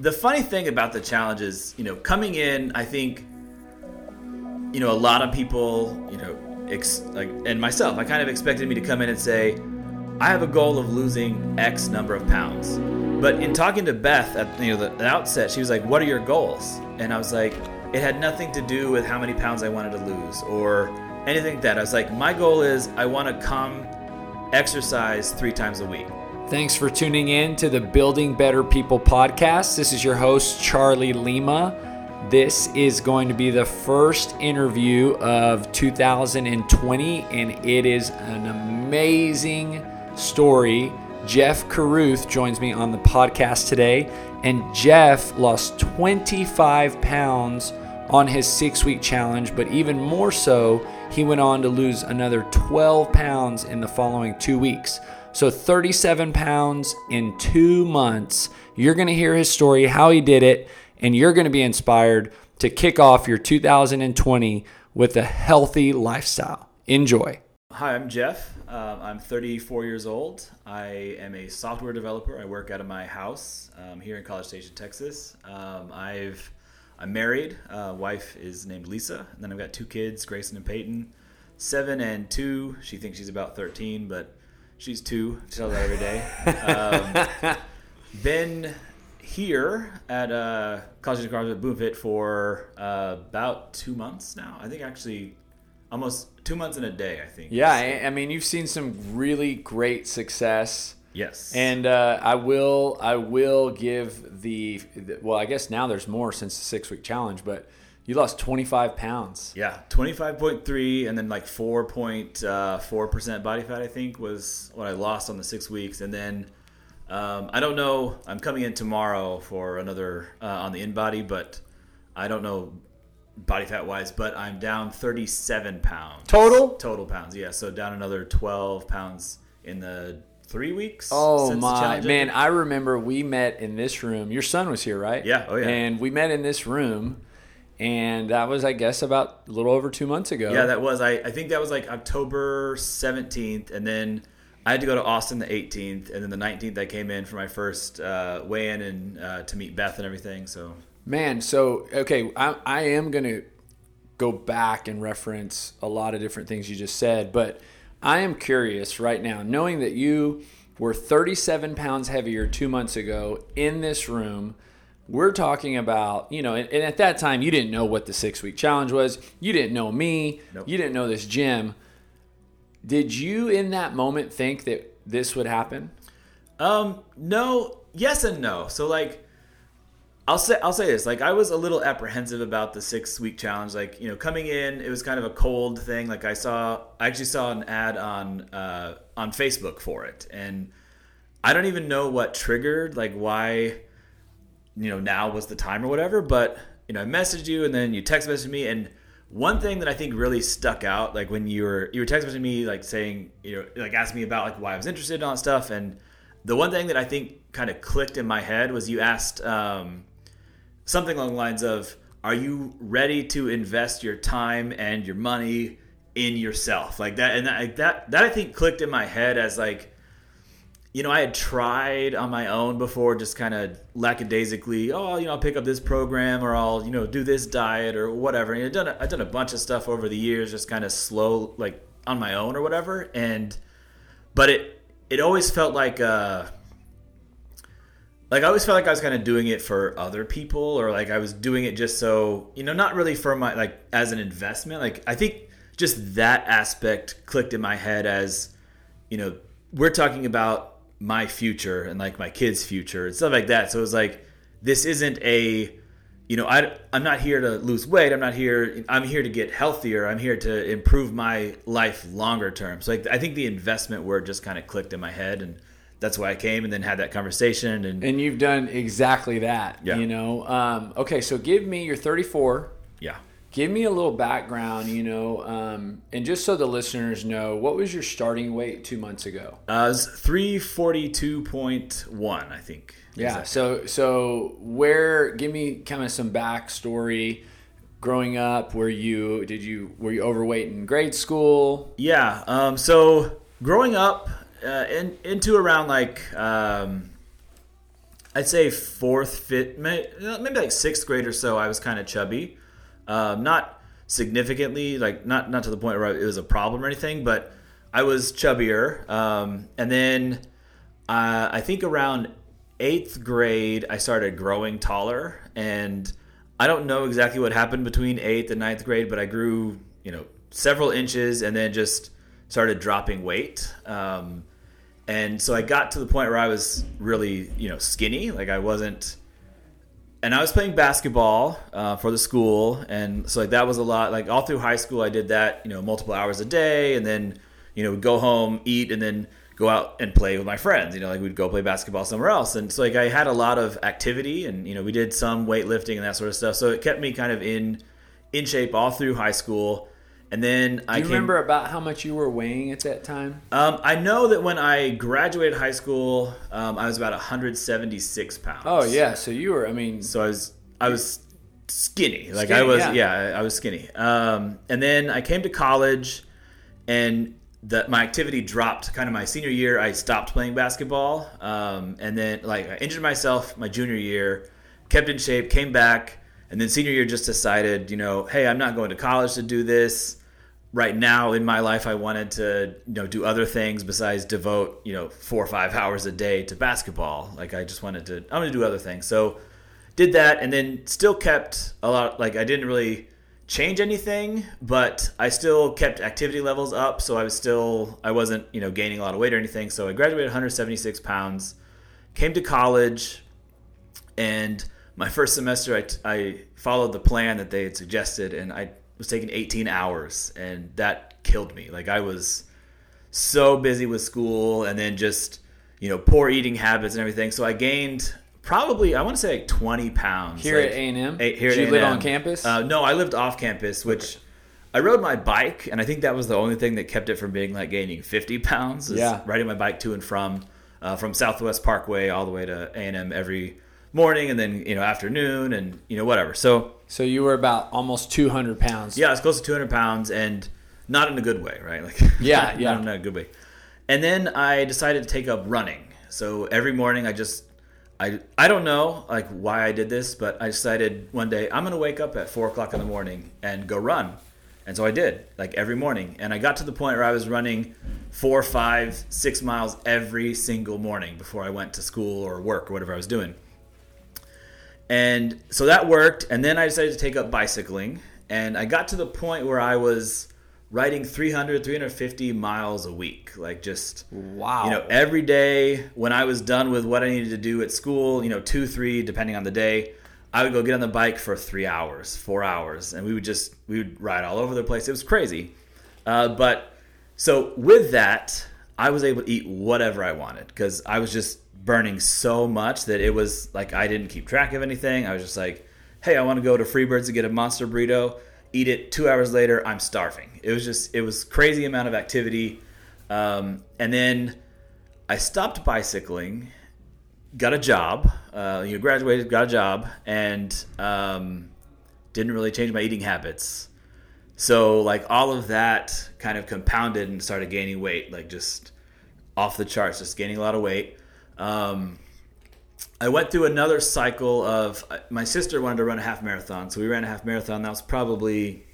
the funny thing about the challenge is, you know, coming in, I think, you know, a lot of people, you know, ex- like, and myself, I kind of expected me to come in and say, I have a goal of losing X number of pounds. But in talking to Beth at you know the, the outset, she was like, "What are your goals?" And I was like, it had nothing to do with how many pounds I wanted to lose or anything like that. I was like, my goal is I want to come exercise three times a week. Thanks for tuning in to the Building Better People podcast. This is your host, Charlie Lima. This is going to be the first interview of 2020, and it is an amazing story. Jeff Caruth joins me on the podcast today, and Jeff lost 25 pounds on his six week challenge, but even more so, he went on to lose another 12 pounds in the following two weeks. So 37 pounds in two months. You're going to hear his story, how he did it, and you're going to be inspired to kick off your 2020 with a healthy lifestyle. Enjoy. Hi, I'm Jeff. Um, I'm 34 years old. I am a software developer. I work out of my house um, here in College Station, Texas. Um, I've I'm married. Uh, wife is named Lisa, and then I've got two kids, Grayson and Peyton, seven and two. She thinks she's about 13, but she's two. She tells that every day. Um, been here at uh, College of at BoomFit for uh, about two months now. I think actually almost two months in a day. I think. Yeah, I, I mean, you've seen some really great success. Yes. And uh, I will I will give the, the well I guess now there's more since the six week challenge, but you lost 25 pounds. Yeah, 25.3 and then like 4.4 percent body fat I think was what I lost on the six weeks, and then um, I don't know. I'm coming in tomorrow for another uh, on the InBody, but I don't know body fat wise, but I'm down 37 pounds Total? Total pounds, yeah. So down another 12 pounds in the three weeks. Oh since my man! I remember we met in this room. Your son was here, right? Yeah, oh, yeah. And we met in this room, and that was, I guess, about a little over two months ago. Yeah, that was. I, I think that was like October 17th. And then I had to go to Austin the 18th. And then the 19th, I came in for my first uh, weigh in and uh, to meet Beth and everything. So, Man, so okay, I, I am gonna go back and reference a lot of different things you just said, but I am curious right now, knowing that you were 37 pounds heavier two months ago in this room. We're talking about, you know, and, and at that time you didn't know what the six week challenge was. You didn't know me. Nope. You didn't know this gym. Did you in that moment think that this would happen? um, no, yes and no. So, like, I'll say I'll say this. Like I was a little apprehensive about the six week challenge. Like you know, coming in, it was kind of a cold thing. Like I saw, I actually saw an ad on uh, on Facebook for it, and I don't even know what triggered, like why, you know, now was the time or whatever. But you know, I messaged you, and then you text messaged me, and one thing that I think really stuck out, like when you were you were text messaging me, like saying you know, like asking me about like why I was interested in all that stuff, and the one thing that I think kind of clicked in my head was you asked. Um, something along the lines of are you ready to invest your time and your money in yourself like that and that that, that i think clicked in my head as like you know i had tried on my own before just kind of lackadaisically oh you know i'll pick up this program or i'll you know do this diet or whatever and i've done a, i've done a bunch of stuff over the years just kind of slow like on my own or whatever and but it it always felt like uh like I always felt like I was kind of doing it for other people, or like I was doing it just so you know, not really for my like as an investment. Like I think just that aspect clicked in my head as you know we're talking about my future and like my kids' future and stuff like that. So it was like this isn't a you know I I'm not here to lose weight. I'm not here. I'm here to get healthier. I'm here to improve my life longer term. So like I think the investment word just kind of clicked in my head and that's why I came and then had that conversation and, And you've done exactly that. Yeah. You know. Um, okay, so give me you're 34. yeah. Give me a little background, you know, um, and just so the listeners know, what was your starting weight two months ago? Uh, it was 342.1, I think. Yeah. So so where? Give me kind of some backstory. Growing up, were you did you were you overweight in grade school? Yeah. Um, so growing up uh, in, into around like, um, I'd say fourth, fifth, may- maybe like sixth grade or so. I was kind of chubby, um, not significantly, like not not to the point where it was a problem or anything, but I was chubbier. Um, and then uh, I think around eighth grade, I started growing taller, and I don't know exactly what happened between eighth and ninth grade, but I grew, you know, several inches, and then just started dropping weight. Um, and so I got to the point where I was really, you know, skinny. Like I wasn't, and I was playing basketball uh, for the school, and so like that was a lot. Like all through high school, I did that, you know, multiple hours a day, and then, you know, go home, eat, and then go out and play with my friends. You know, like we'd go play basketball somewhere else, and so like I had a lot of activity, and you know, we did some weightlifting and that sort of stuff. So it kept me kind of in in shape all through high school. And then I Do you came, remember about how much you were weighing at that time? um, I know that when I graduated high school, um, I was about 176 pounds. Oh yeah, so you were. I mean, So I was I was skinny. Like Skinny, I was yeah. yeah, I, I was skinny. Um, and then I came to college, and the, my activity dropped. Kind of my senior year, I stopped playing basketball. Um, and then like I injured myself my junior year, kept in shape, came back, and then senior year just decided, you know, hey, I'm not going to college to do this right now in my life I wanted to you know do other things besides devote you know four or five hours a day to basketball. Like I just wanted to I'm gonna do other things. So did that and then still kept a lot like I didn't really change anything but I still kept activity levels up. So I was still I wasn't you know gaining a lot of weight or anything. So I graduated 176 pounds came to college and my first semester I, I followed the plan that they had suggested and i was taking 18 hours and that killed me like i was so busy with school and then just you know poor eating habits and everything so i gained probably i want to say like 20 pounds here like, at A and M. eh, here Did at you live A&M. on campus? uh, no i lived off campus which I rode my bike, and I think that was the only thing that kept it from being like gaining 50 pounds. is Yeah. riding my bike to and from, uh, from Southwest Parkway all the way to A and M every morning, and then you know afternoon, and you know whatever. So so you were about almost 200 pounds. yeah, it's close to 200 pounds, and not in a good way, right? Like Yeah, yeah. not in a good way. And then I decided to take up running. So every morning I just I I don't know like why I did this, but I decided one day I'm gonna wake up at four o'clock in the morning and go run. And so I did, like every morning. And I got to the point where I was running four, five, six miles every single morning before I went to school or work or whatever I was doing. And so that worked. And then I decided to take up bicycling. And I got to the point where I was riding 300, 350 miles a week. Like just, Wow. you know, every day when I was done with what I needed to do at school, you know, two, three, depending on the day, I would go get on the bike for three hours, four hours, and we would just we would ride all over the place. It was crazy, uh, but so with that, I was able to eat whatever I wanted because I was just burning so much that it was like I didn't keep track of anything. I was just like, hey, I want to go to Freebirds to get a monster burrito. Eat it. Two hours later, I'm starving. It was just it was crazy amount of activity, um, and then I stopped bicycling got a job. Uh, you know, graduated, got a job, and um, didn't really change my eating habits. So like all of that kind of compounded and started gaining weight, like just off the charts, just gaining a lot of weight. Um, I went through another cycle of my sister wanted to run a half marathon, so we ran a half marathon. That was probably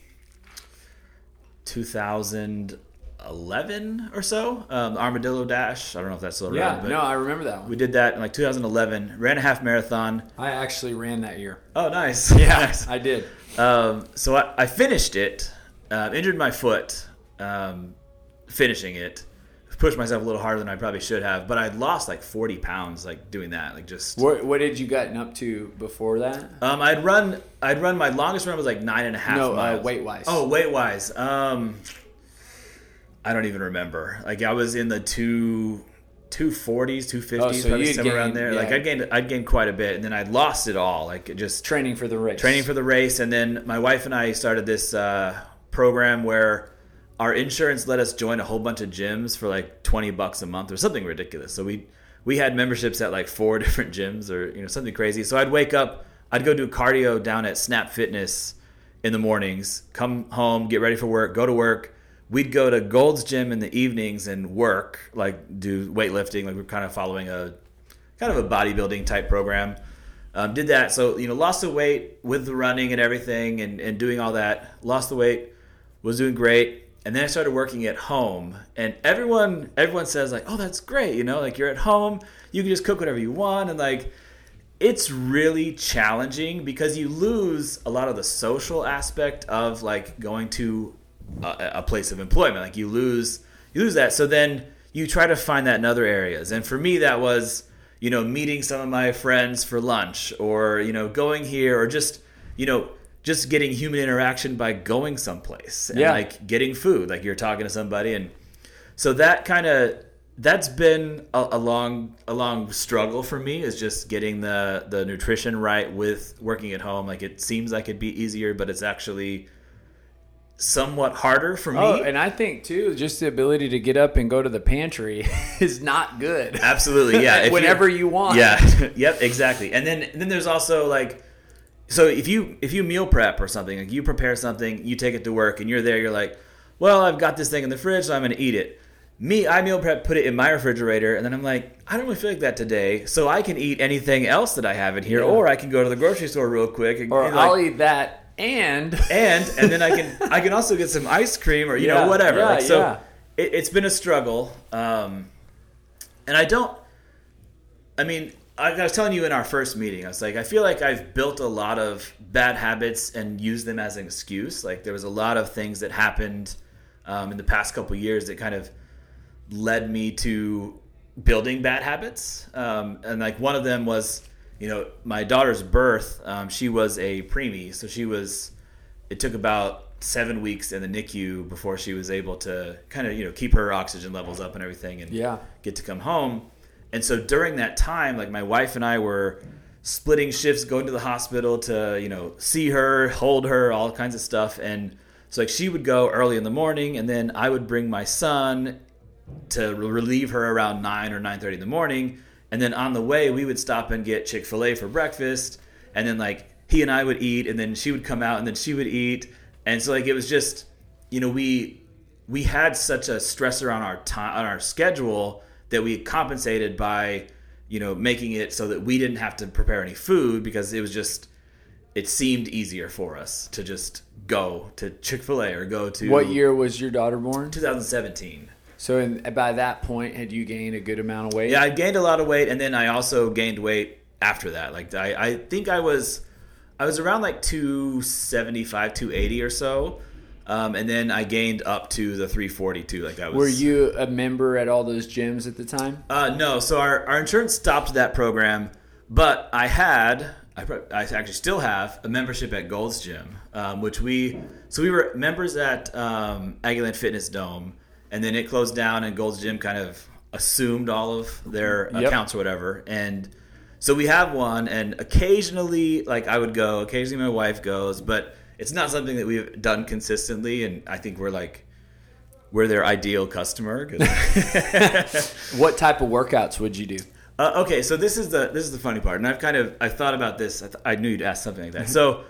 2011 or so. Um, Armadillo Dash. I don't know if that's still around. yeah. No, I remember that one. we did that in like 2011. Ran a half marathon. I actually ran that year. Oh, nice. Nice. I did. Um, so I, I finished it. Uh, injured my foot um, finishing it. Pushed myself a little harder than I probably should have, but I'd lost like 40 pounds like doing that. Like just. What, what did you gotten up to before that? Um, I'd run. I'd run. My longest run was like nine and a half No, uh, weight-wise. Oh, weight wise. Um, I don't even remember. Like I was in the two. 240s, 250s, Oh, so probably somewhere around there. yeah. Like I gained, I'd gained quite a bit, and then I lost it all. Like just Training for the race. training for the race and then my wife and i started this uh, program where our insurance let us join a whole bunch of gyms for like 20 bucks a month or something ridiculous. So we we had memberships at like four different gyms or you know something crazy. So i'd wake up i'd go do cardio down at snap fitness in the mornings come home get ready for work go to work. We'd go to gold's gym in the evenings and work like do weightlifting like we're kind of following a kind of a bodybuilding type program. Um, did that, so you know, lost the weight with the running and everything, and, and doing all that. Lost the weight, was doing great, and then I started working at home. And everyone everyone says like, "Oh, that's great," you know, like you're at home, you can just cook whatever you want, and like it's really challenging because you lose a lot of the social aspect of like going to a, a place of employment. Like you lose you lose that. So then you try to find that in other areas. And for me, that was you know meeting some of my friends for lunch, or you know going here, or just you know just getting human interaction by going someplace and Yeah. like getting food. Like you're talking to somebody, and so that kind of that's been a, a long a long struggle for me is just getting the the nutrition right with working at home like it seems like it'd be easier but it's actually somewhat harder for me Oh, and I think too, just the ability to get up and go to the pantry is not good. absolutely yeah Whenever you want. yeah yep exactly and then and then there's also like so if you if you meal prep or something like you prepare something you take it to work and you're there you're like well i've got this thing in the fridge so i'm going to eat it me i meal prep put it in my refrigerator and then i'm like i don't really feel like that today so i can eat anything else that i have in here Yeah. or i can go to the grocery store real quick and, Or and, I'll eat that and and and then I can I can also get some ice cream or you Yeah, know whatever. yeah, like, so yeah. it, it's been a struggle, um, and I don't. I mean, I, I was telling you in our first meeting, I was like, I feel like I've built a lot of bad habits and used them as an excuse. Like there was a lot of things that happened um, in the past couple years that kind of led me to building bad habits. Um, and like one of them was, you know, my daughter's birth. Um, she was a preemie, so she was. It took about seven weeks in the NICU before she was able to kind of you know keep her oxygen levels up and everything, and Yeah. get to come home. And so during that time, like my wife and I were splitting shifts, going to the hospital to you know see her, hold her, all kinds of stuff. And so like she would go early in the morning, and then I would bring my son to relieve her around nine or nine thirty in the morning. And then on the way, we would stop and get Chick Fil A for breakfast, and then like he and I would eat, and then she would come out, and then she would eat, and so like it was just, you know, we we had such a stressor on our time on our schedule that we compensated by, you know, making it so that we didn't have to prepare any food because it was just it seemed easier for us to just go to Chick Fil A or go to what year was your daughter born? 2017. So in, by that point, had you gained a good amount of weight? Yeah, I gained a lot of weight, and then I also gained weight after that. Like I, I think I was, I was around like 275, 280 or so, um, and then I gained up to the 342. Like I was. Were you a member at all those gyms at the time? Uh, no. So our, our insurance stopped that program, but I had, I, I actually still have a membership at Gold's Gym, um, which we, so we were members at um, Aggieland Fitness Dome, and then it closed down, and Gold's Gym kind of assumed all of their Yep. accounts or whatever, and so we have one, and occasionally, like I would go, occasionally my wife goes, but it's not something that we've done consistently, and I think we're like. We're their ideal customer. What type of workouts would you do? uh, okay, so this is the this is the funny part, and I've kind of I've thought about this. I, th- I knew you'd ask something like that. So,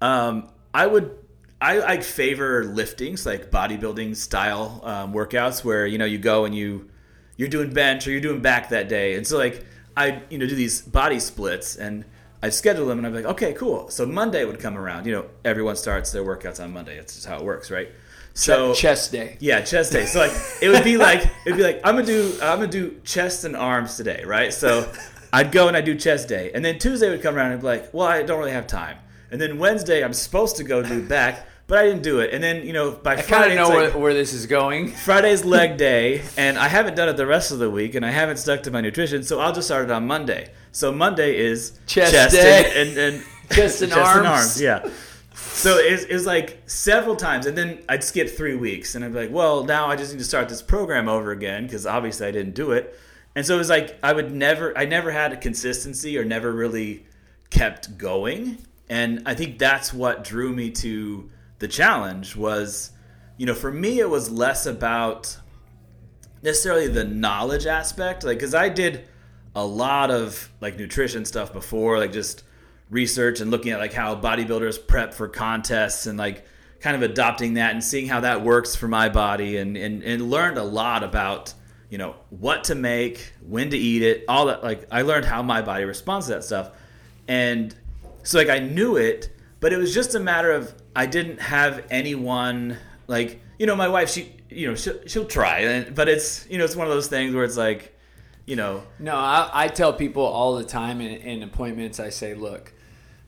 um, I would I, I favor liftings like bodybuilding style um, workouts where you know you go and you you're doing bench or you're doing back that day, and so like I you know do these body splits and I'd schedule them and I'd be like, okay, cool. So Monday would come around. You know, everyone starts their workouts on Monday. That's just how it works, right? So Ch- chest day. yeah, chest day. So like it would be like it'd be like I'm gonna do I'm gonna do chest and arms today, right? So I'd go and I would do chest day, and then Tuesday would come around and be like, well, I don't really have time, and then Wednesday I'm supposed to go do back, but I didn't do it, and then you know by Friday. I kind of know it's like, where, where this is going. Friday's leg day, and I haven't done it the rest of the week, and I haven't stuck to my nutrition, so I'll just start it on Monday. So Monday is Chest chest day. and, and, and Chest and arms. yeah. So it's it was like several times, and then I'd skip three weeks, and I'd be like, "Well, now I just need to start this program over again because obviously I didn't do it." And so it was like I would never, I never had a consistency or never really kept going, and I think that's what drew me to the challenge. Was you know, for me, it was less about necessarily the knowledge aspect like because i did a lot of like nutrition stuff before like just research and looking at like how bodybuilders prep for contests and like kind of adopting that and seeing how that works for my body and and, and learned a lot about you know, what to make, when to eat it, all that. Like I learned how my body responds to that stuff, and so like I knew it, but it was just a matter of I didn't have anyone like you know my wife she you know she'll, she'll try, but it's you know it's one of those things where it's like you know. No, I, I tell people all the time in, in appointments. I say, look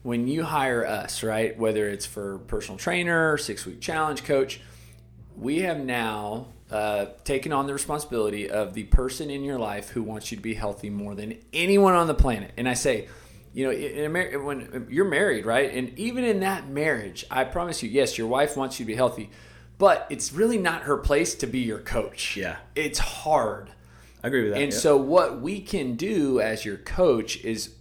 when you hire us, right, whether it's for personal trainer, six week challenge coach, we have now uh, taken on the responsibility of the person in your life who wants you to be healthy more than anyone on the planet. And I say, you know, in, in, when you're married, right, and even in that marriage, I promise you, yes, your wife wants you to be healthy, but it's really not her place to be your coach. Yeah, it's hard. I agree with that. And so, what we can do as your coach is,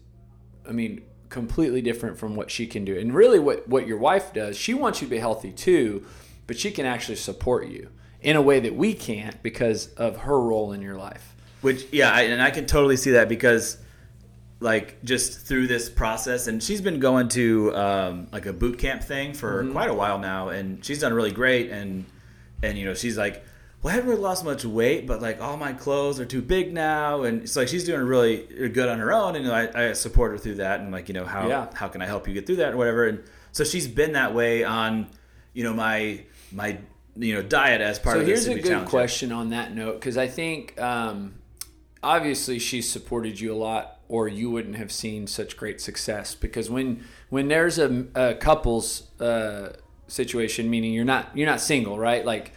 I mean, completely different from what she can do. And really, what, what your wife does, she wants you to be healthy too, but she can actually support you in a way that we can't because of her role in your life. Which, yeah, I, and I can totally see that because, like, just through this process, and she's been going to um, like a boot camp thing for mm-hmm. quite a while now, and she's done really great. And and you know, she's like, well, I haven't really lost much weight, but like all my clothes are too big now, and it's like she's doing really good on her own, and you know, I, I, support her through that, and like you know how yeah. how can I help you get through that or whatever, and so she's been that way on you know my my you know diet as part so of. So here's a good challenge. question on that note because I think um, obviously she's supported you a lot, or you wouldn't have seen such great success. Because when when there's a, a couples uh, situation, meaning you're not you're not single, right, like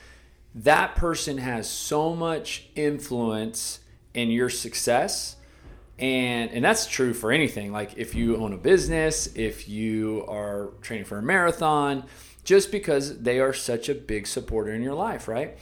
that person has so much influence in your success and and that's true for anything. Like if you own a business if you are training for a marathon just because they are such a big supporter in your life right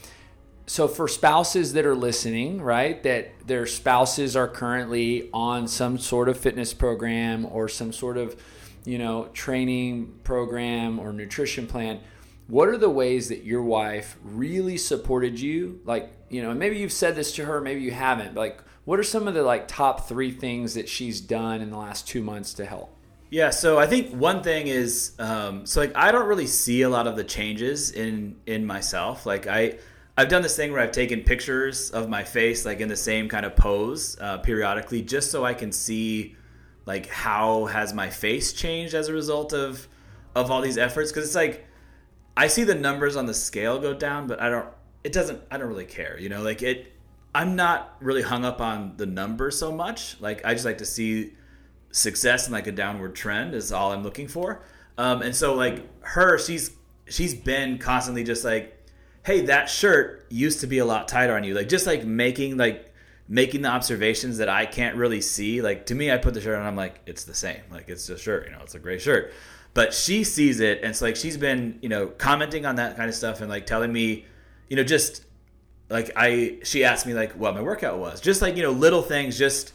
so for spouses that are listening right that their spouses are currently on some sort of fitness program or some sort of you know training program or nutrition plan what are the ways that your wife really supported you? Like you know maybe you've said this to her maybe you haven't but like what are some of the like top three things that she's done in the last two months to help? Yeah so i think one thing is um, so like i don't really see a lot of the changes in in myself. Like i i've done this thing where i've taken pictures of my face like in the same kind of pose uh, periodically just so i can see like how has my face changed as a result of of all these efforts because it's like I see the numbers on the scale go down, but I don't. It doesn't. I don't really care. You know, like it. I'm not really hung up on the numbers so much. Like I just like to see success and like a downward trend is all I'm looking for. Um, and so like her, she's she's been constantly just like, hey, that shirt used to be a lot tighter on you. Like just like making like making the observations that I can't really see. Like to me, I put the shirt on, I'm like, it's the same. Like it's a shirt. You know, it's a gray shirt but she sees it and it's like she's been you know commenting on that kind of stuff and like telling me you know just like i she asked me like what my workout was just like you know little things just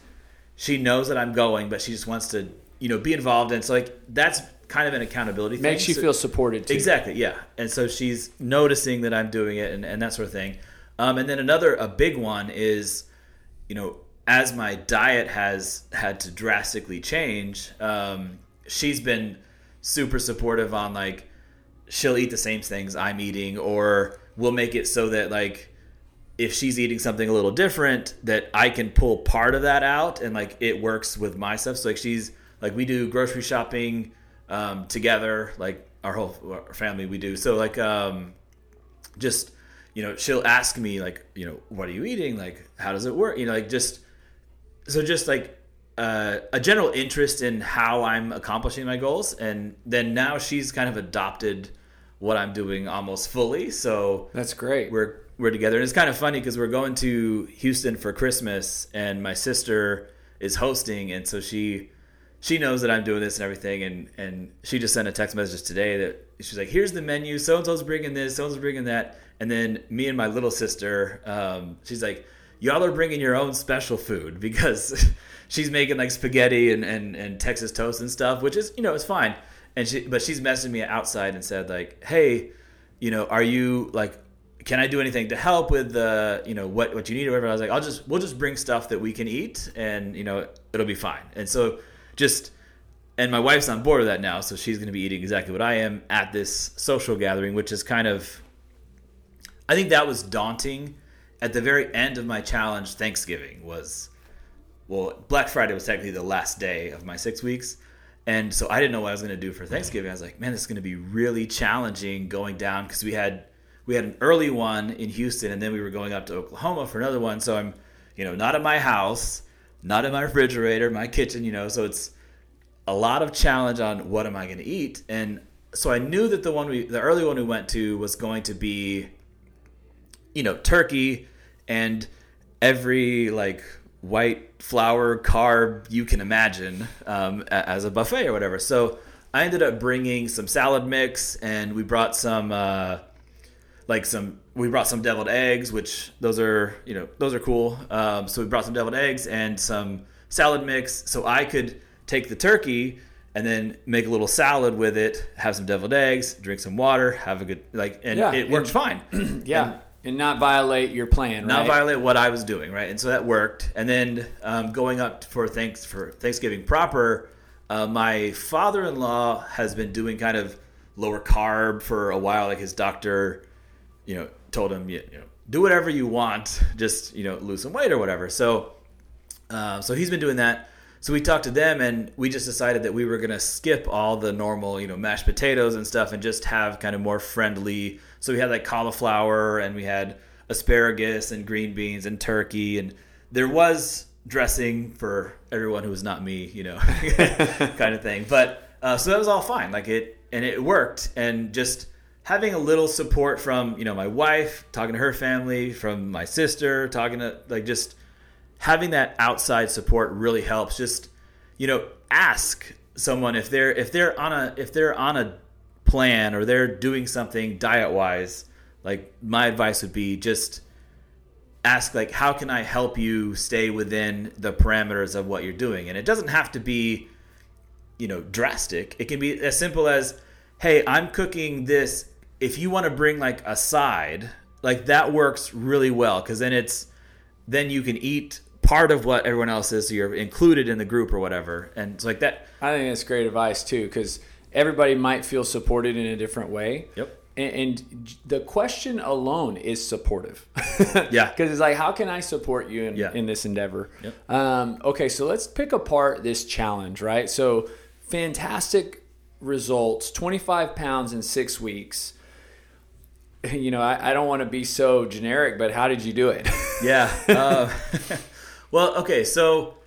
she knows that i'm going but she just wants to you know be involved and so like that's kind of an accountability thing. makes you so, feel supported too. exactly yeah and so she's noticing that i'm doing it and, and that sort of thing um, and then another a big one is you know as my diet has had to drastically change um, she's been super supportive on like she'll eat the same things I'm eating or we'll make it so that like if she's eating something a little different that I can pull part of that out and like it works with my stuff. So like she's like we do grocery shopping um, together, like our whole our family we do. So like um, just you know she'll ask me like you know what are you eating like how does it work you know like just so just like uh, a general interest in how I'm accomplishing my goals, and then now she's kind of adopted what I'm doing almost fully. So that's great. We're we're together, and it's kind of funny because we're going to Houston for Christmas, and my sister is hosting, and so she she knows that I'm doing this and everything, and and she just sent a text message today that she's like, "Here's the menu. So and so's bringing this. So and so's bringing that." And then me and my little sister, um, she's like, "Y'all are bringing your own special food because." she's making like spaghetti and, and, and Texas toast and stuff, which is you know it's fine. And she but she's messaged me outside and said like, hey, you know, are you like, can I do anything to help with the you know what what you need or whatever? I was like, I'll just we'll just bring stuff that we can eat and you know it'll be fine. And so just and my wife's on board with that now, so she's going to be eating exactly what I am at this social gathering, which is kind of I think that was daunting at the very end of my challenge, Thanksgiving was, well, Black Friday was technically the last day of my six weeks. And so I didn't know what I was going to do for Thanksgiving. I was like, man, this is going to be really challenging going down because we had we had an early one in Houston, and then we were going up to Oklahoma for another one. So I'm, you know, not at my house, not in my refrigerator, my kitchen, you know. So it's a lot of challenge on what am I going to eat, and so I knew that the one we, the early one we went to was going to be, you know, turkey and every like white flour carb you can imagine um, as a buffet or whatever. So I ended up bringing some salad mix, and we brought some uh, like some we brought some deviled eggs, which those are you know those are cool. Um, so we brought some deviled eggs and some salad mix, so I could take the turkey and then make a little salad with it, have some deviled eggs, drink some water, have a good like, and Yeah, it worked fine. Yeah. And- And, not violate your plan, not right? violate what I was doing, right? And so that worked. And then um, going up for thanks for Thanksgiving proper, uh, my father-in-law has been doing kind of lower carb for a while. Like his doctor, you know, told him, you know, do whatever you want, just you know, lose some weight or whatever. So, uh, so he's been doing that. So we talked to them, and we just decided that we were gonna skip all the normal, you know, mashed potatoes and stuff, and just have kind of more friendly. So we had like cauliflower, and we had asparagus and green beans and turkey, and there was dressing for everyone who was not me, you know, kind of thing. But uh, so that was all fine, like it, and it worked, and just having a little support from you know my wife, talking to her family, from my sister, talking to like just having that outside support really helps. Just you know ask someone if they're if they're on a if they're on a plan or they're doing something diet wise like my advice would be just ask like how can i help you stay within the parameters of what you're doing? And it doesn't have to be you know drastic. It can be as simple as hey i'm cooking this if you want to bring like a side like that works really well because then it's then you can eat part of what everyone else is so you're included in the group or whatever and it's like that I think that's great advice too, because everybody might feel supported in a different way. Yep. And, and the question alone is supportive. Yeah. Because it's like, how can I support you in, Yeah. in this endeavor? Yep. Um, okay, so let's pick apart this challenge, right? So, fantastic results 25 pounds in six weeks. You know, I, I don't want to be so generic, but how did you do it? Yeah. Uh, well, okay. So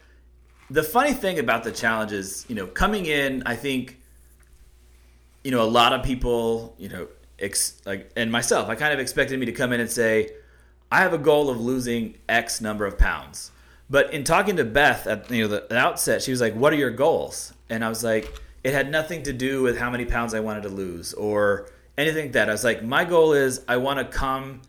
the funny thing about the challenge is, you know, coming in, I think, you know, a lot of people, you know, ex- like, and myself, I kind of expected me to come in and say, I have a goal of losing X number of pounds. But in talking to Beth at you know the, the outset, she was like, "What are your goals?" And I was like, "It had nothing to do with how many pounds I wanted to lose or anything like that." I was like, "My goal is I want to come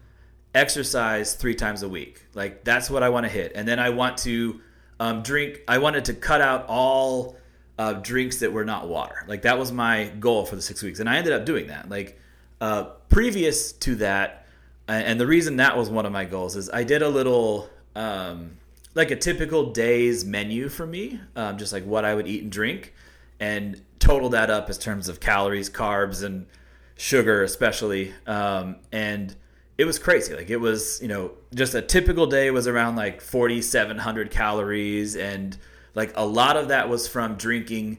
exercise three times a week. Like that's what I want to hit, and then I want to um, drink. I wanted to cut out all uh, drinks that were not water. Like that was my goal for the six weeks, and I ended up doing that. Like uh, previous to that, and the reason that was one of my goals is I did a little. Um, like a typical day's menu for me, um, just like what I would eat and drink, and total that up as terms of calories, carbs, and sugar, especially. Um, and it was crazy. Like it was, you know, just a typical day was around like 4,700 calories, and like a lot of that was from drinking,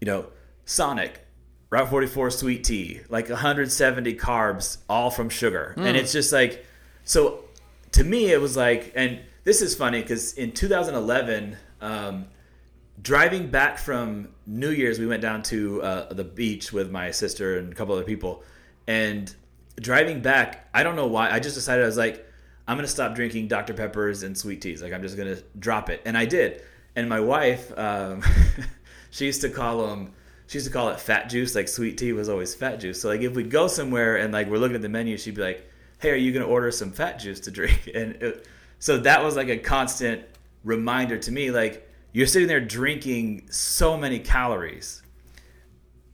you know, Sonic, Route 44 sweet tea, like 170 carbs, all from sugar, and it's just like, so to me it was like, and this is funny because in 2011. Um, driving back from New Year's, we went down to uh, the beach with my sister and a couple other people. And driving back, I don't know why, I just decided I was like, I'm gonna stop drinking Dr Peppers and sweet teas. Like I'm just gonna drop it, and I did. And my wife, um, she used to call them. She used to call it fat juice. Like sweet tea was always fat juice. So like if we'd go somewhere and like we're looking at the menu, she'd be like, "Hey, are you gonna order some fat juice to drink?" And it, so that was like a constant reminder to me, like you're sitting there drinking so many calories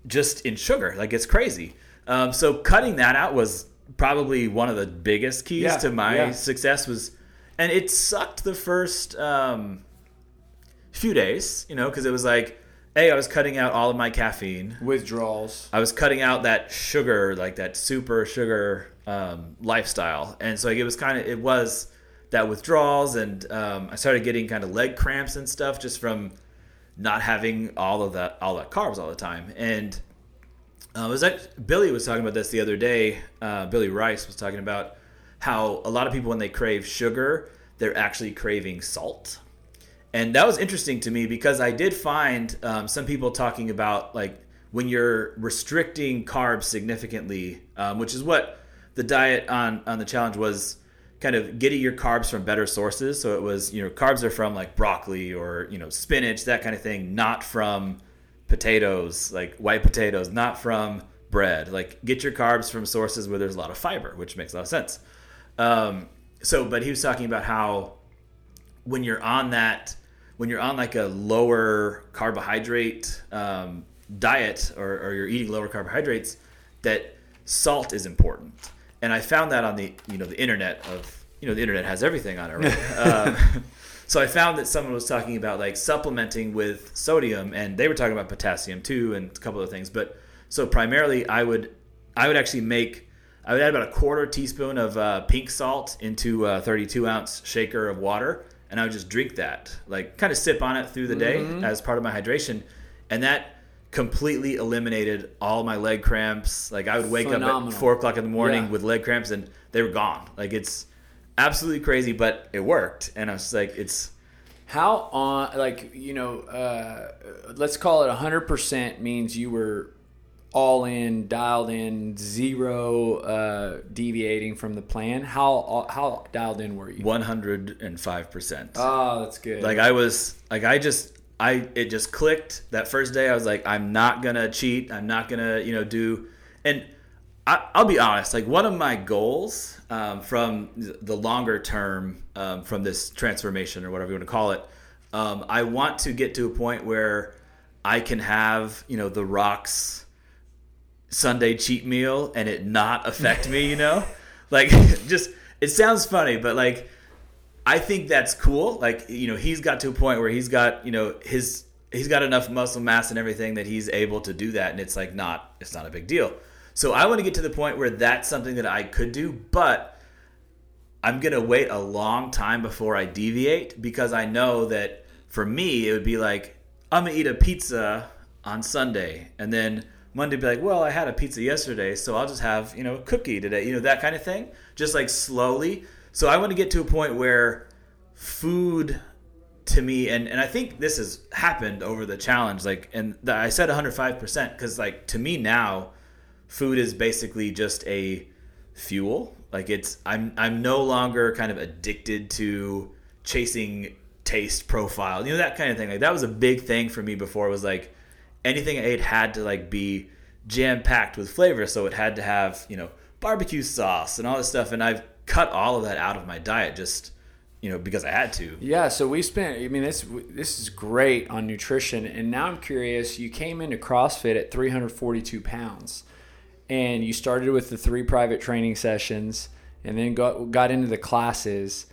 just in sugar. Like it's crazy. Um, so cutting that out was probably one of the biggest keys Yeah, to my yeah. success was, and it sucked the first um, few days, you know, because it was like, hey, I was cutting out all of my caffeine. Withdrawals. I was cutting out that sugar, like that super sugar um, lifestyle, and so like, it was kind of it was that withdrawals, and um, I started getting kind of leg cramps and stuff just from not having all of that all that carbs all the time. And uh, was that Billy was talking about this the other day. Uh, Billy Rice was talking about how a lot of people when they crave sugar, they're actually craving salt. And that was interesting to me because I did find um, some people talking about like when you're restricting carbs significantly, um, which is what the diet on on the challenge was kind of getting your carbs from better sources. So it was, you know, carbs are from like broccoli or, you know, spinach, that kind of thing, not from potatoes, like white potatoes, not from bread. Like get your carbs from sources where there's a lot of fiber, which makes a lot of sense. Um, so, but he was talking about how when you're on that, when you're on like a lower carbohydrate um, diet or, or you're eating lower carbohydrates, that salt is important and I found that on the you know the internet of you know the internet has everything on it. Right? um, so I found that someone was talking about like supplementing with sodium, and they were talking about potassium too, and a couple of things. But so primarily, I would I would actually make I would add about a quarter teaspoon of uh, pink salt into a 32 ounce shaker of water, and I would just drink that, like kind of sip on it through the day mm-hmm. as part of my hydration, and that completely eliminated all my leg cramps. Like I would wake Phenomenal. up at four o'clock in the morning yeah. with leg cramps and they were gone. Like it's absolutely crazy, but it worked. And I was like, it's how on like you know, uh, let's call it hundred percent means you were all in, dialed in, zero uh, deviating from the plan. How how dialed in were you? One hundred and five percent. Oh, that's good. Like I was like I just I it just clicked that first day. I was like, I'm not gonna cheat. I'm not gonna you know do. And I, will be honest. Like one of my goals um, from the longer term um, from this transformation or whatever you want to call it, um, I want to get to a point where I can have you know the Rock's Sunday cheat meal and it not affect me. You know, like just it sounds funny, but like I think that's cool. Like, you know, he's got to a point where he's got, you know, his he's got enough muscle mass and everything that he's able to do that and it's like not it's not a big deal. So I want to get to the point where that's something that I could do, but I'm going to wait a long time before I deviate because I know that for me it would be like I'm going to eat a pizza on Sunday and then Monday be like, "Well, I had a pizza yesterday, so I'll just have, you know, a cookie today." You know, that kind of thing. Just like slowly so I want to get to a point where food to me and and I think this has happened over the challenge like and the, I said 105% cuz like to me now food is basically just a fuel. Like it's I'm I'm no longer kind of addicted to chasing taste profile you know that kind of thing. Like that was a big thing for me before it was like anything I ate had to like be jam packed with flavor. So it had to have you know barbecue sauce and all this stuff and I've cut all of that out of my diet just you know because I had to. Yeah, so we spent. I mean, this this is great on nutrition, and now I'm curious. You came into CrossFit at 342 pounds, and you started with the three private training sessions, and then got got into the classes.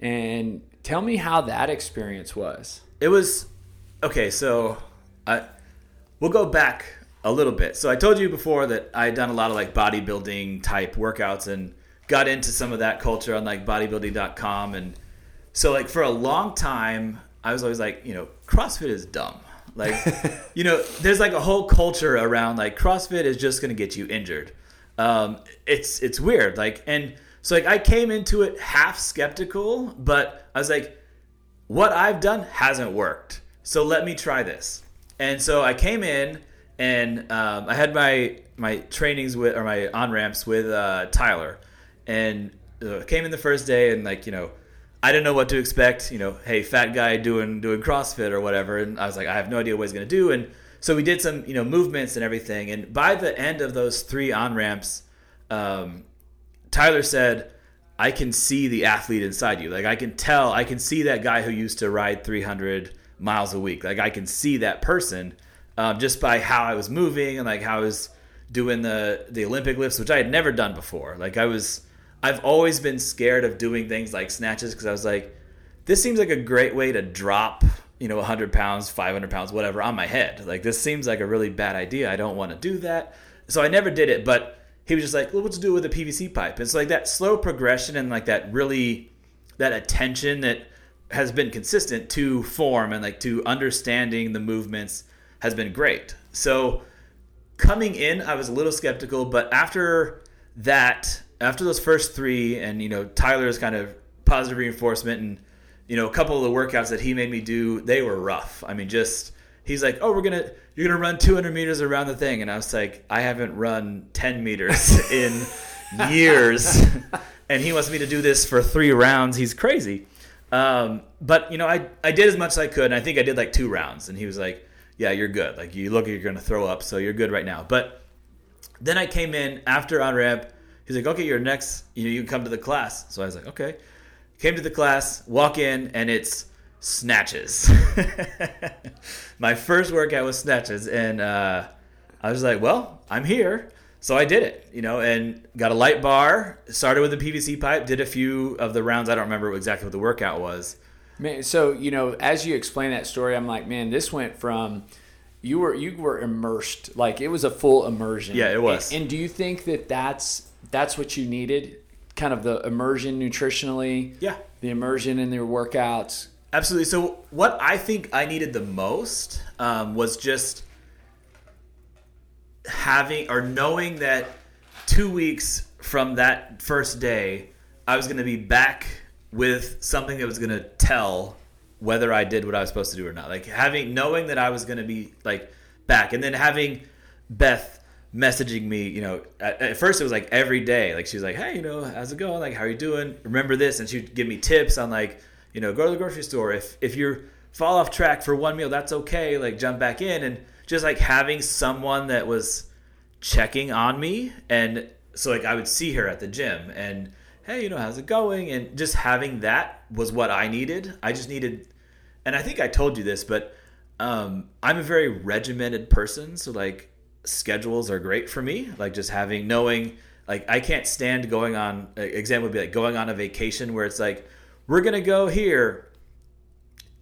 And tell me how that experience was. It was okay. So I we'll go back a little bit. So I told you before that I had done a lot of like bodybuilding type workouts and got into some of that culture on like bodybuilding.com and so like for a long time I was always like, you know, CrossFit is dumb. Like, you know, there's like a whole culture around like CrossFit is just gonna get you injured. Um, it's it's weird. Like, and so like I came into it half skeptical, but I was like, what I've done hasn't worked. So let me try this. And so I came in and um, I had my my trainings with or my on ramps with uh, Tyler and uh, came in the first day and like you know I didn't know what to expect. You know, hey, fat guy doing doing CrossFit or whatever, and I was like, I have no idea what he's gonna do. And so we did some you know movements and everything. And by the end of those three on ramps, um, Tyler said, I can see the athlete inside you. Like I can tell, I can see that guy who used to ride 300 miles a week. Like I can see that person um, just by how I was moving and like how I was doing the the Olympic lifts, which I had never done before. Like I was I've always been scared of doing things like snatches because I was like, this seems like a great way to drop, you know, 100 pounds, 500 pounds, whatever, on my head. Like, this seems like a really bad idea. I don't want to do that. So I never did it, but he was just like, well, let's do it with a PVC pipe. And It's like that slow progression and like that really, that attention that has been consistent to form and like to understanding the movements has been great. So coming in, I was a little skeptical, but after that, after those first three, and you know Tyler's kind of positive reinforcement, and you know a couple of the workouts that he made me do, they were rough. I mean, just he's like, "Oh, we're gonna you're gonna run 200 meters around the thing," and I was like, "I haven't run 10 meters in years," and he wants me to do this for three rounds. He's crazy. Um, but you know, I I did as much as I could, and I think I did like two rounds, and he was like, "Yeah, you're good. Like you look, you're gonna throw up, so you're good right now." But then I came in after on ramp. He's like, "Okay, you're next. You know, you can come to the class." So I was like, "Okay." Came to the class, walk in, and it's snatches. My first workout was snatches, and uh, I was like, "Well, I'm here." So I did it, you know, and got a light bar. Started with a PVC pipe. Did a few of the rounds. I don't remember exactly what the workout was. Man, so you know, as you explain that story, I'm like, man, this went from you were you were immersed, like it was a full immersion. Yeah, it was. And, and do you think that that's that's what you needed? Kind of the immersion nutritionally. Yeah. The immersion in your workouts. Absolutely. So what I think I needed the most um, was just having or knowing that two weeks from that first day, I was going to be back with something that was going to tell whether I did what I was supposed to do or not. Like having knowing that I was going to be like back, and then having Beth messaging me. You know, at, at first it was like every day. Like she's like, "Hey, you know, how's it going? Like, how are you doing? Remember this?" And she'd give me tips on like, you know, go to the grocery store. If if you're fall off track for one meal, that's okay. Like jump back in and just like having someone that was checking on me and so like I would see her at the gym and hey, you know, how's it going? And just having that was what I needed. I just needed and I think I told you this, but um, I'm a very regimented person, so like schedules are great for me. Like just having knowing like I can't stand going on example would be like going on a vacation where it's like we're to go here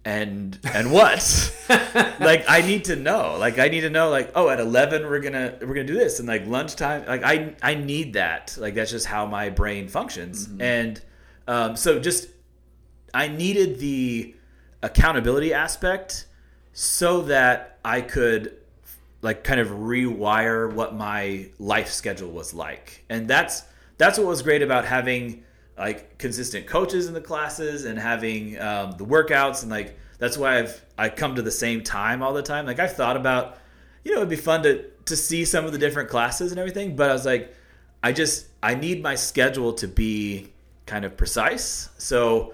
and and what like i need to know like i need to know like oh at 11 we're gonna we're gonna do this and like lunchtime like i i need that like that's just how my brain functions mm-hmm. and um, so just i needed the accountability aspect so that i could like kind of rewire what my life schedule was like and that's that's what was great about having like consistent coaches in the classes and having um, the workouts and like that's why I've I come to the same time all the time. Like I've thought about, you know, it'd be fun to to see some of the different classes and everything, but I was like, I just I need my schedule to be kind of precise. So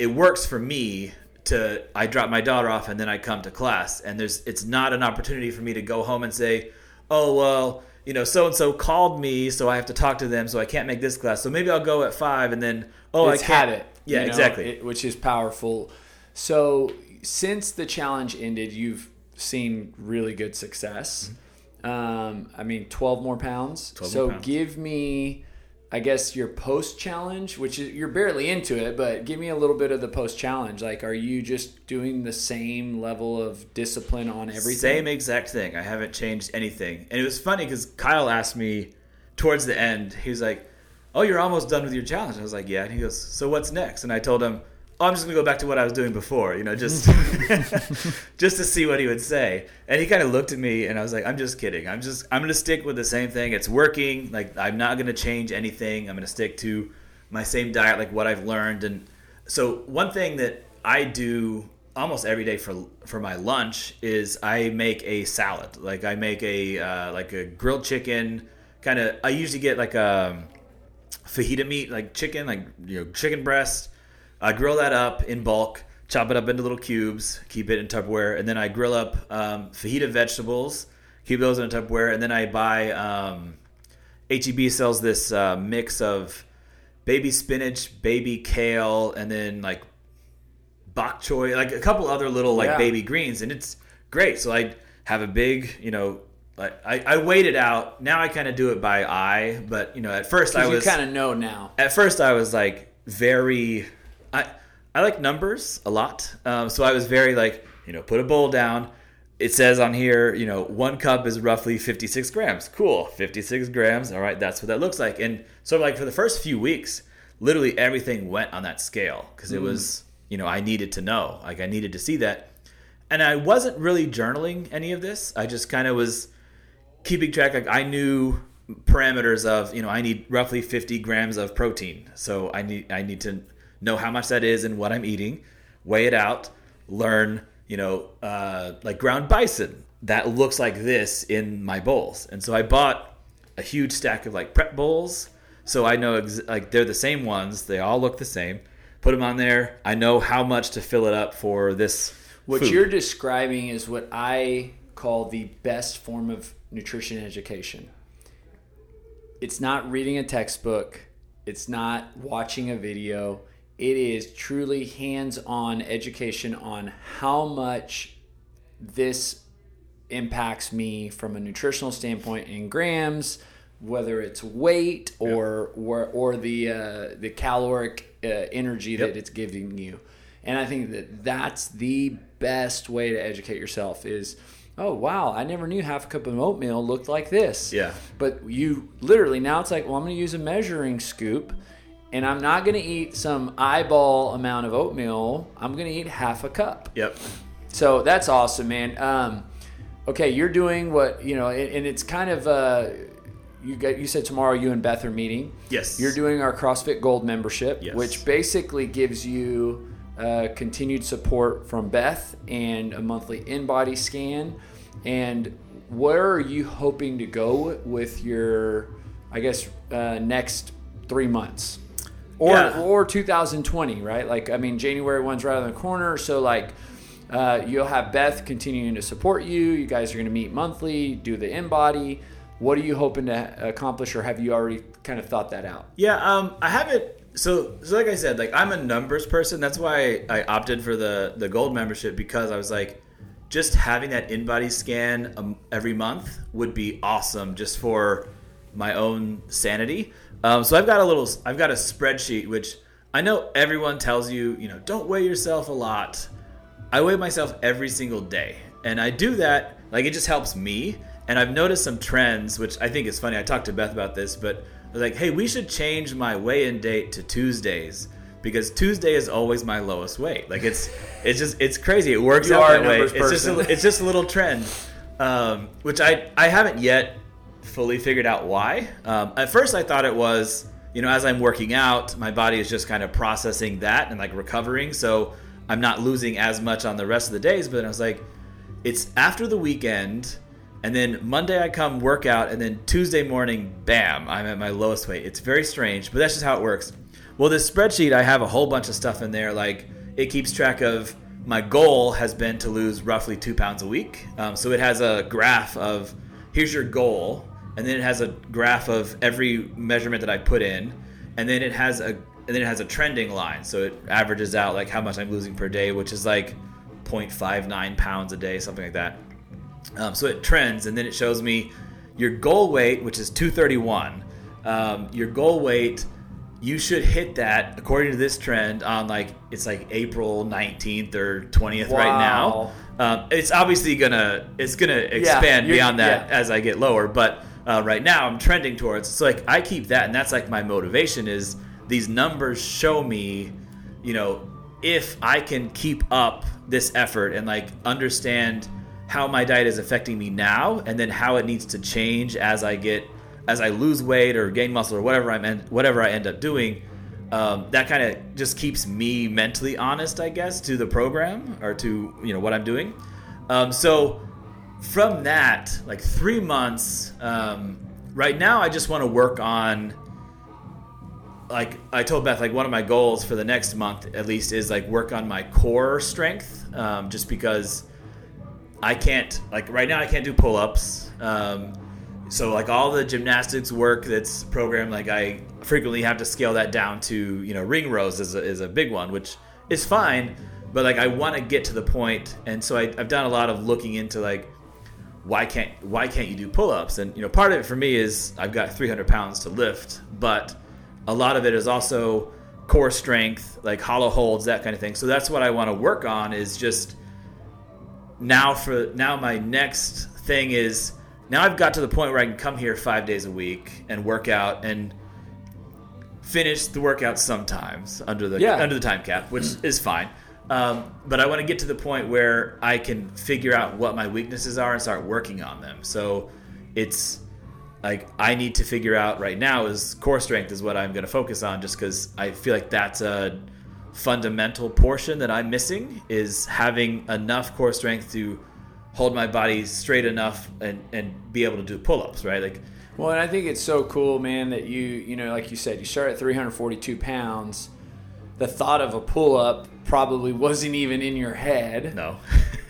it works for me to I drop my daughter off and then I come to class and there's it's not an opportunity for me to go home and say, "Oh, well, you know, so and so called me, so I have to talk to them, so I can't make this class. So maybe I'll go at five, and then oh, it's I can't. it. Yeah, you know, exactly. It, which is powerful. So since the challenge ended, you've seen really good success. Mm-hmm. Um, I mean, twelve more pounds. 12 so more pounds. give me, I guess, your post challenge, which is you're barely into it, but give me a little bit of the post challenge. Like, are you just doing the same level of discipline on everything? Same exact thing. I haven't changed anything. And it was funny because Kyle asked me towards the end. He was like, "Oh, you're almost done with your challenge." I was like, "Yeah." And he goes, "So what's next?" And I told him, "Oh, I'm just gonna go back to what I was doing before. You know, just just to see what he would say." And he kind of looked at me, and I was like, "I'm just kidding. I'm just I'm gonna stick with the same thing. It's working. Like I'm not gonna change anything. I'm gonna stick to my same diet, like what I've learned." And so one thing that I do almost every day for for my lunch is I make a salad. Like I make a uh, like a grilled chicken kind of. I usually get like a fajita meat, like chicken, like you know chicken breast. I grill that up in bulk, chop it up into little cubes, keep it in Tupperware, and then I grill up um, fajita vegetables, keep those in a Tupperware, and then I buy. Um, HEB sells this uh, mix of baby spinach, baby kale, and then like bok choy, like a couple other little like Yeah. baby greens, and it's great. So I have a big, you know, like I, I weighed it out. Now I kind of do it by eye, but you know, at first I was kind of know now. at first I was like very I I like numbers a lot. Um, so I was very like, you know, put a bowl down. It says on here, you know, one cup is roughly 56 grams. Cool, 56 grams. All right, that's what that looks like. And so like for the first few weeks, literally everything went on that scale because it was you know I needed to know like I needed to see that, and I wasn't really journaling any of this. I just kind of was keeping track. Like I knew parameters of you know I need roughly 50 grams of protein, so I need I need to know how much that is and what I'm eating, weigh it out, learn you know uh, like ground bison that looks like this in my bowls, and so I bought a huge stack of like prep bowls, so I know ex- like they're the same ones, they all look the same. Put them on there. I know how much to fill it up for this. What food. you're describing is what I call the best form of nutrition education. It's not reading a textbook, it's not watching a video. It is truly hands on education on how much this impacts me from a nutritional standpoint in grams, whether it's weight or or, or the uh, the caloric uh, energy that Yep. it's giving you. And I think that that's the best way to educate yourself is oh wow, I never knew half a cup of oatmeal looked like this. Yeah. But you literally now it's like, well, I'm going to use a measuring scoop and I'm not going to eat some eyeball amount of oatmeal. I'm going to eat half a cup. Yep. So that's awesome, man. Um, okay, you're doing what you know, and, and it's kind of uh, you got you said tomorrow you and Beth are meeting. Yes. You're doing our CrossFit Gold membership, Yes. which basically gives you uh, continued support from Beth and a monthly InBody scan. And where are you hoping to go with your, I guess, uh, next three months? Or, Yeah. or 2020, right? Like, I mean, January one's right on the corner. So, like, uh, you'll have Beth continuing to support you. You guys are going to meet monthly, do the InBody. What are you hoping to accomplish, or have you already kind of thought that out? Yeah, um, I haven't. So, so like I said, like I'm a numbers person. That's why I opted for the the gold membership because I was like, just having that InBody scan um, every month would be awesome, just for my own sanity. Um, so I've got a little, I've got a spreadsheet which I know everyone tells you, you know, don't weigh yourself a lot. I weigh myself every single day, and I do that like it just helps me. And I've noticed some trends, which I think is funny. I talked to Beth about this, but I was like, hey, we should change my weigh-in date to Tuesdays because Tuesday is always my lowest weight. Like it's it's just it's crazy. It works You out that way. It's just a, it's just a little trend, um, which I I haven't yet fully figured out why. Um, at first, I thought it was you know as I'm working out, my body is just kind of processing that and like recovering, so I'm not losing as much on the rest of the days. But then I was like, it's after the weekend. And then Monday I come work out, and then Tuesday morning, bam, I'm at my lowest weight. It's very strange, but that's just how it works. Well, this spreadsheet, I have a whole bunch of stuff in there. Like it keeps track of my goal has been to lose roughly two pounds a week. Um, so it has a graph of here's your goal, and then it has a graph of every measurement that I put in, and then it has a and then it has a trending line. So it averages out like how much I'm losing per day, which is like 0.59 pounds a day, something like that. Um, so it trends, and then it shows me your goal weight, which is 231. Um, your goal weight, you should hit that according to this trend on like it's like April 19th or 20th right now. Um, it's obviously gonna it's gonna expand you're- beyond that yeah. as I get lower, but uh, right now I'm trending towards. So like I keep that, and that's like my motivation is these numbers show me, you know, if I can keep up this effort and like understand how my diet is affecting me now, and then how it needs to change as I get as I lose weight or gain muscle or whatever I'm en- whatever I end up doing. Um, that kind of just keeps me mentally honest, I guess, to the program or to you know what I'm doing. Um, so from that, like three months, um, right now I just want to work on. Like I told Beth, like one of my goals for the next month at least is like work on my core strength, um, just because I can't like right now I can't do pull-ups. Um, so like all the gymnastics work that's programmed, like I frequently have to scale that down to you know ring rows is a, is a big one, which is fine. But like I want to get to the point, and so I, I've done a lot of looking into like why can't why can't you do pull-ups? And you know part of it for me is I've got 300 pounds to lift, but a lot of it is also core strength, like hollow holds, that kind of thing. So that's what I want to work on is just now for now my next thing is now I've got to the point where I can come here five days a week and work out and finish the workout sometimes under the Yeah. under the time cap, which is fine. Um, but I want to get to the point where I can figure out what my weaknesses are and start working on them. So it's like I need to figure out right now is core strength is what I'm going to focus on, just because I feel like that's a fundamental portion that I'm missing is having enough core strength to hold my body straight enough and, and be able to do pull-ups, right? Like Well, and I think it's so cool, man, that you, you know, like you said, you start at 342 pounds. The thought of a pull up probably wasn't even in your head. no.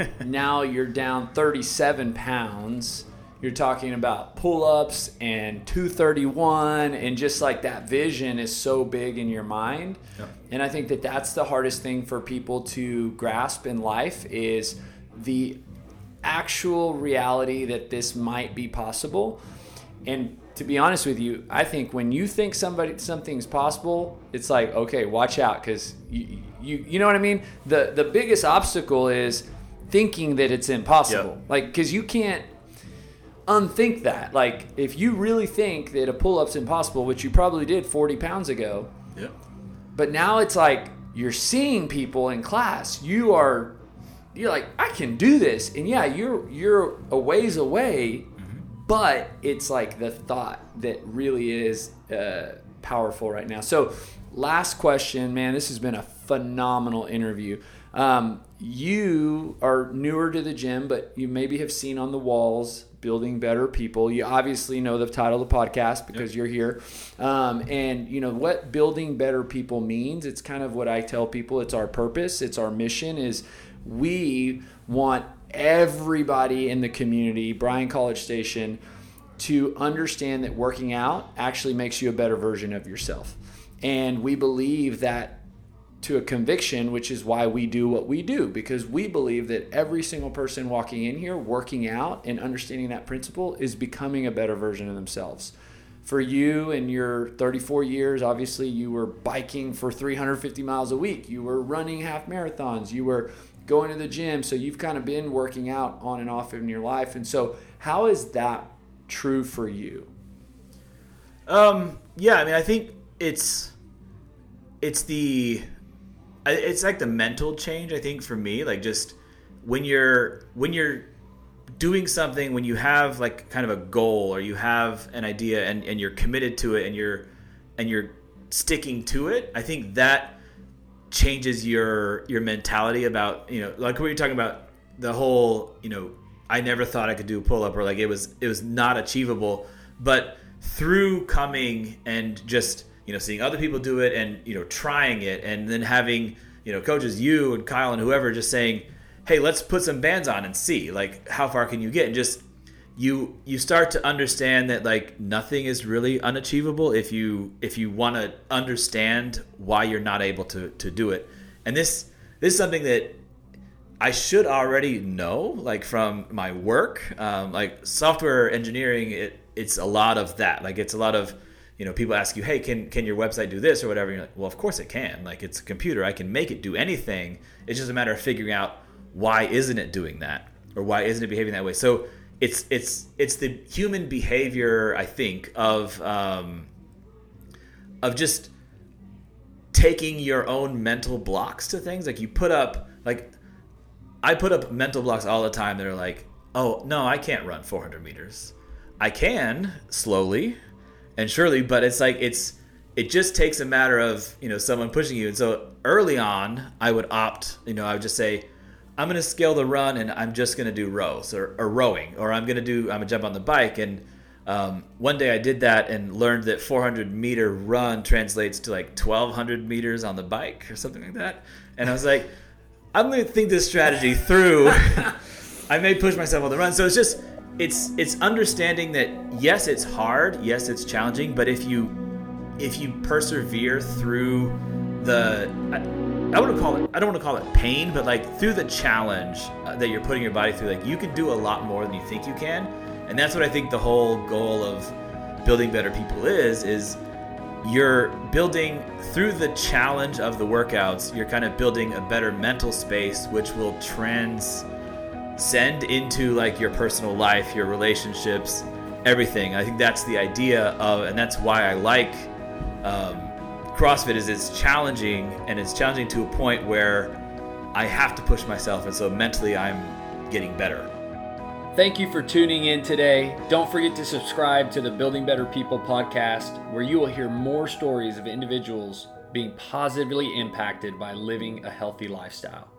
Now you're down 37 pounds. You're talking about pull ups and 231, and just like that vision is so big in your mind. Yep. And I think that that's the hardest thing for people to grasp in life is the actual reality that this might be possible. And to be honest with you, I think when you think somebody something's possible, it's like okay, watch out because you, you you know what I mean. The the biggest obstacle is thinking that it's impossible. Yep. Like because you can't unthink that. Like if you really think that a pull up's impossible, which you probably did 40 pounds ago, yeah. but now it's like you're seeing people in class. You are you're like, I can do this. And yeah, you're you're a ways away, but it's like the thought that really is uh, powerful right now. So, last question, man. This has been a phenomenal interview. Um, you are newer to the gym, but you maybe have seen on the walls building better people. You obviously know the title of the podcast because you're here. Um, and you know what building better people means. It's kind of what I tell people. It's our purpose. It's our mission. Is we want everybody in the community, Bryan College Station, to understand that working out actually makes you a better version of yourself. And we believe that to a conviction, which is why we do what we do, because we believe that every single person walking in here, working out and understanding that principle, is becoming a better version of themselves. For you and your 34 years, obviously you were biking for 350 miles a week. You were running half marathons. You were going to the gym. So you've kind of been working out on and off in your life. And so, how is that true for you? Um, yeah, I mean, I think it's it's the it's like the mental change. I think for me, like just when you're when you're doing something, when you have like kind of a goal or you have an idea and and you're committed to it and you're and you're sticking to it. I think that changes your your mentality about you know like what you're talking about the whole you know I never thought I could do a pull up or like it was it was not achievable but through coming and just you know seeing other people do it and you know trying it and then having you know coaches you and Kyle and whoever just saying hey let's put some bands on and see like how far can you get? And just you you start to understand that like nothing is really unachievable if you if you want to understand why you're not able to to do it. And this this is something that I should already know like from my work. Um, like software engineering it it's a lot of that. Like it's a lot of you know people ask you hey can can your website do this or whatever? You're like well of course it can. Like it's a computer. I can make it do anything. It's just a matter of figuring out why isn't it doing that or why isn't it behaving that way. So it's it's it's the human behavior I think of um, of just taking your own mental blocks to things. Like you put up like I put up mental blocks all the time that are like oh no I can't run 400 meters. I can slowly and surely but it's like it's it just takes a matter of you know someone pushing you. And so early on I would opt you know I would just say I'm gonna scale the run and I'm just gonna do rows or, or rowing or I'm gonna do I'm gonna jump on the bike. And um, one day I did that and learned that 400 meter run translates to like 1200 meters on the bike or something like that. And I was like I'm gonna think this strategy through. I may push myself on the run. So it's just it's it's understanding that yes it's hard yes it's challenging but if you if you persevere through the I, I want to call it I don't want to call it pain, but like through the challenge uh, that you're putting your body through, like you can do a lot more than you think you can, and that's what I think the whole goal of building better people is is you're building through the challenge of the workouts you're kind of building a better mental space which will transcend into like your personal life your relationships everything i think that's the idea of and that's why i like um, CrossFit is it's challenging and it's challenging to a point where I have to push myself, and so mentally I'm getting better. Thank you for tuning in today. Don't forget to subscribe to the Building Better People podcast, where you will hear more stories of individuals being positively impacted by living a healthy lifestyle.